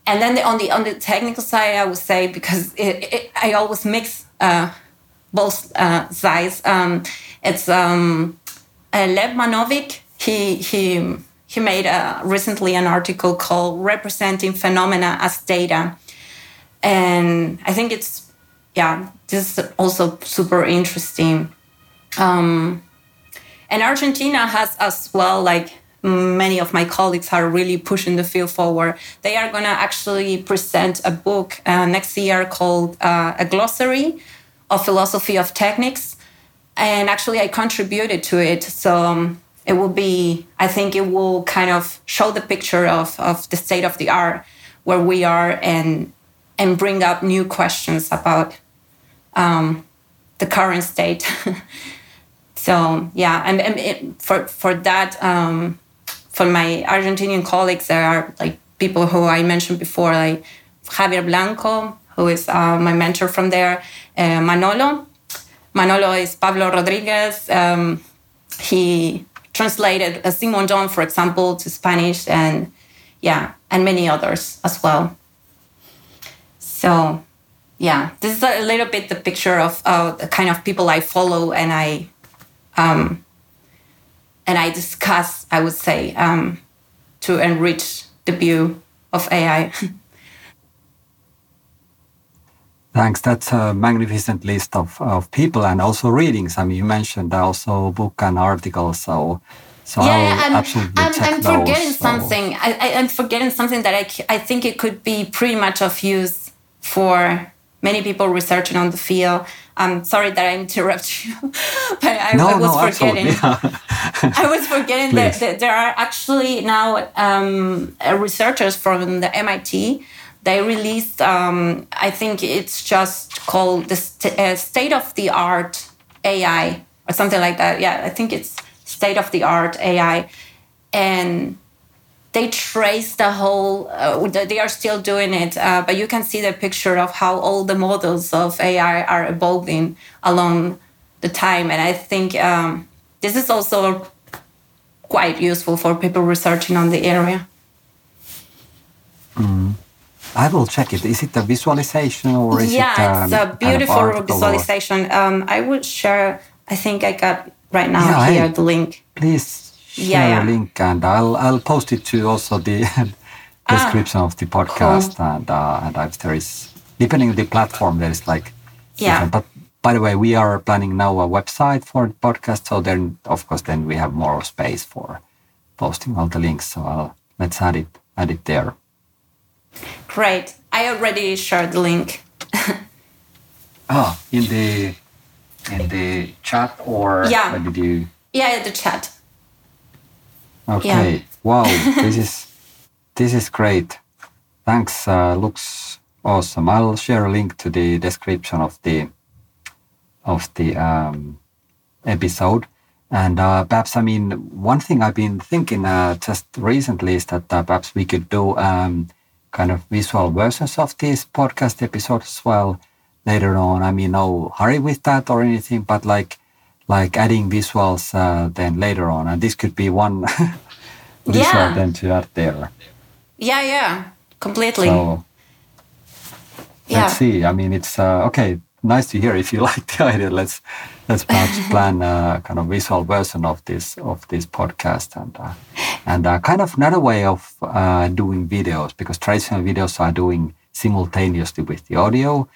And then the, on the on the technical side, I would say because it, it, I always mix uh, both uh, sides. Um, it's um, uh, Lev Manovich. He he he made a, recently an article called Representing Phenomena as Data. And I think it's, yeah, this is also super interesting. Um, and Argentina has as well, like many of my colleagues are really pushing the field forward. They are going to actually present a book uh, next year called uh, A Glossary of Philosophy of Techniques. And actually, I contributed to it. So, um, it will be i think it will kind of show the picture of, of the state of the art where we are and and bring up new questions about um, the current state so yeah and, and it, for for that um, for my argentinian colleagues there are like people who i mentioned before like javier blanco who is uh, my mentor from there uh, manolo manolo is pablo rodriguez um, he translated uh, Simondon, for example, to Spanish, and yeah, and many others as well. So, yeah, this is a little bit the picture of uh, the kind of people I follow and I um, and I discuss. I would say um, to enrich the view of AI. Thanks. That's a magnificent list of, of people and also readings. I mean, you mentioned also book and articles. So, so yeah, I'm, absolutely I'm, I'm those, forgetting so. something. I, I, am forgetting something that I, I think it could be pretty much of use for many people researching on the field. I'm sorry that I interrupt you, but I, no, I was no, forgetting. I was forgetting that, that there are actually now um, uh, researchers from the MIT they released um, i think it's just called the st- uh, state of the art ai or something like that. Yeah i think it's state of the art ai and they trace the whole uh, they are still doing it uh, but you can see the picture of how all the models of ai are evolving along the time and i think um, this is also quite useful for people researching on the area I will check it. Is it a visualization or is yeah, it um, it's a kind of beautiful visualization. Um, I would share. I think I got right now Yeah, here hey. the link. Please share Yeah, link and I'll I'll post it to also the description of the podcast and uh, and if there is depending on the platform there is like Yeah. different- But by the way, we are planning now a website for the podcast, so then of course then we have more space for posting all the links. So I'll let's add it add it there. Great. I already shared the link. Oh, in the in the chat or Yeah. did you? Yeah, the chat. Okay. Wow. this is this is great. Thanks. Uh, looks awesome. I'll share a link to the description of the of the um, episode. And uh, perhaps, I mean, one thing I've been thinking uh, just recently is that uh, perhaps we could do um, kind of visual versions of these podcast episodes as well later on. I mean, no hurry with that or anything, but like like adding visuals uh, then later on, and this could be one visual Yeah. then to add there. Yeah, yeah, completely. So yeah. let's see. I mean, it's uh, okay. Nice to hear. If you like the idea, let's let's perhaps plan a kind of visual version of this of this podcast and uh, and uh, kind of another way of uh, doing videos because traditional videos are doing simultaneously with the audio.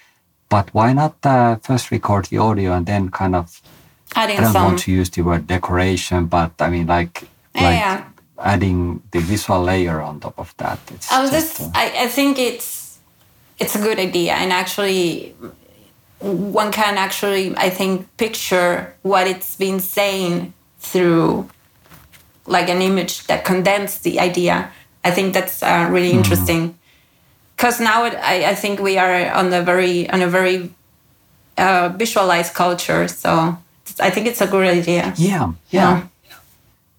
But why not uh, first record the audio and then kind of Adding I don't some. want to use the word decoration, but I mean like Yeah, like yeah. adding the visual layer on top of that. It's I was just, just, I, I think it's it's a good idea, and actually, one can actually, I think, picture what it's been saying through like an image that condenses the idea. I think that's uh, really interesting because now it, I, I think we are on a very on a very uh, visualized culture. So I think it's a good idea. yeah, yeah.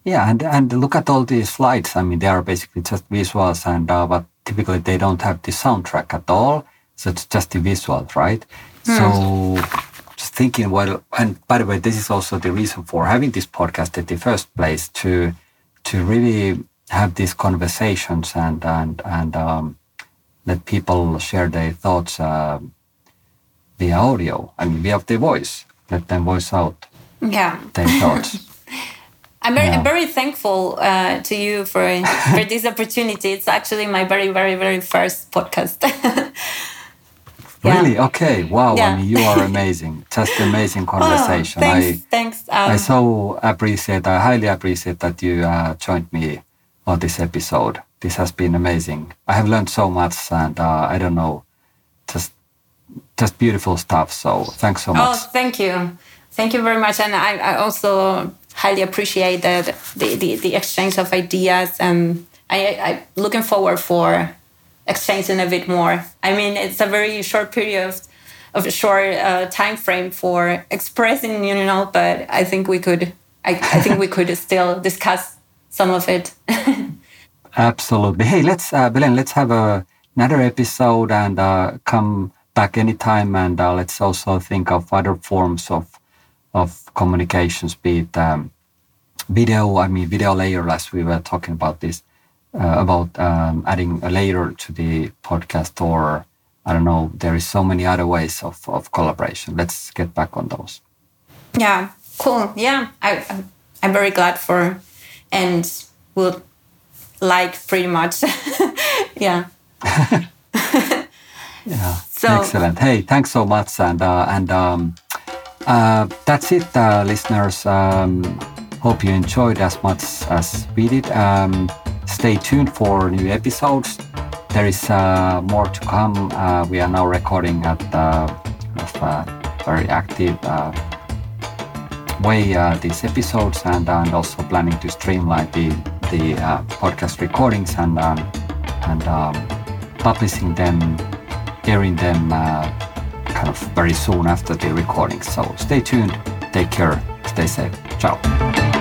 Yeah, and and look at all these slides. I mean, they are basically just visuals, and uh, but typically they don't have the soundtrack at all. So it's just the visuals, right? So just thinking, well, and by the way, this is also the reason for having this podcast in the first place to to really have these conversations and and and um, let people share their thoughts uh, via audio. I mean, via their voice. Let them voice out Yeah. their thoughts. I'm very, Yeah. I'm very thankful uh, to you for for this opportunity. It's actually my very, very, very first podcast. Yeah. Really? Okay. Wow. Yeah. I mean, you are amazing. Just amazing conversation. Oh, thanks, I thanks. Um, I so appreciate. I highly appreciate that you uh, joined me on this episode. This has been amazing. I have learned so much, and uh, I don't know, just just beautiful stuff. So thanks so much. oh, thank you, thank you very much, and I, I also highly appreciate that the, the, the exchange of ideas. And I, I looking forward for exchanging a bit more. I mean, it's a very short period of, of a short uh, time frame for expressing, you know, but I think we could. I, I think we could still discuss some of it. Absolutely. Hey, let's uh, Belen, let's have a, another episode and uh, come back anytime, and uh, let's also think of other forms of of communications, be it um, video. I mean, video layer, as we were talking about this, uh, about um, adding a layer to the podcast, or I don't know. There is so many other ways of of collaboration. Let's get back on those. Yeah, cool. Yeah, I, I'm, I'm very glad for, and will like pretty much. yeah. Yeah. So- Excellent. Hey, thanks so much. And uh, and um, uh, that's it, uh, listeners. Um, hope you enjoyed as much as we did. Um, stay tuned for new episodes. There is uh, more to come. Uh, we are now recording at uh, kind of, uh, very active uh, way uh, these episodes, and, and also planning to streamline the the uh, podcast recordings and um, and um, publishing them, airing them uh, kind of very soon after the recording. So stay tuned, take care, stay safe. Ciao.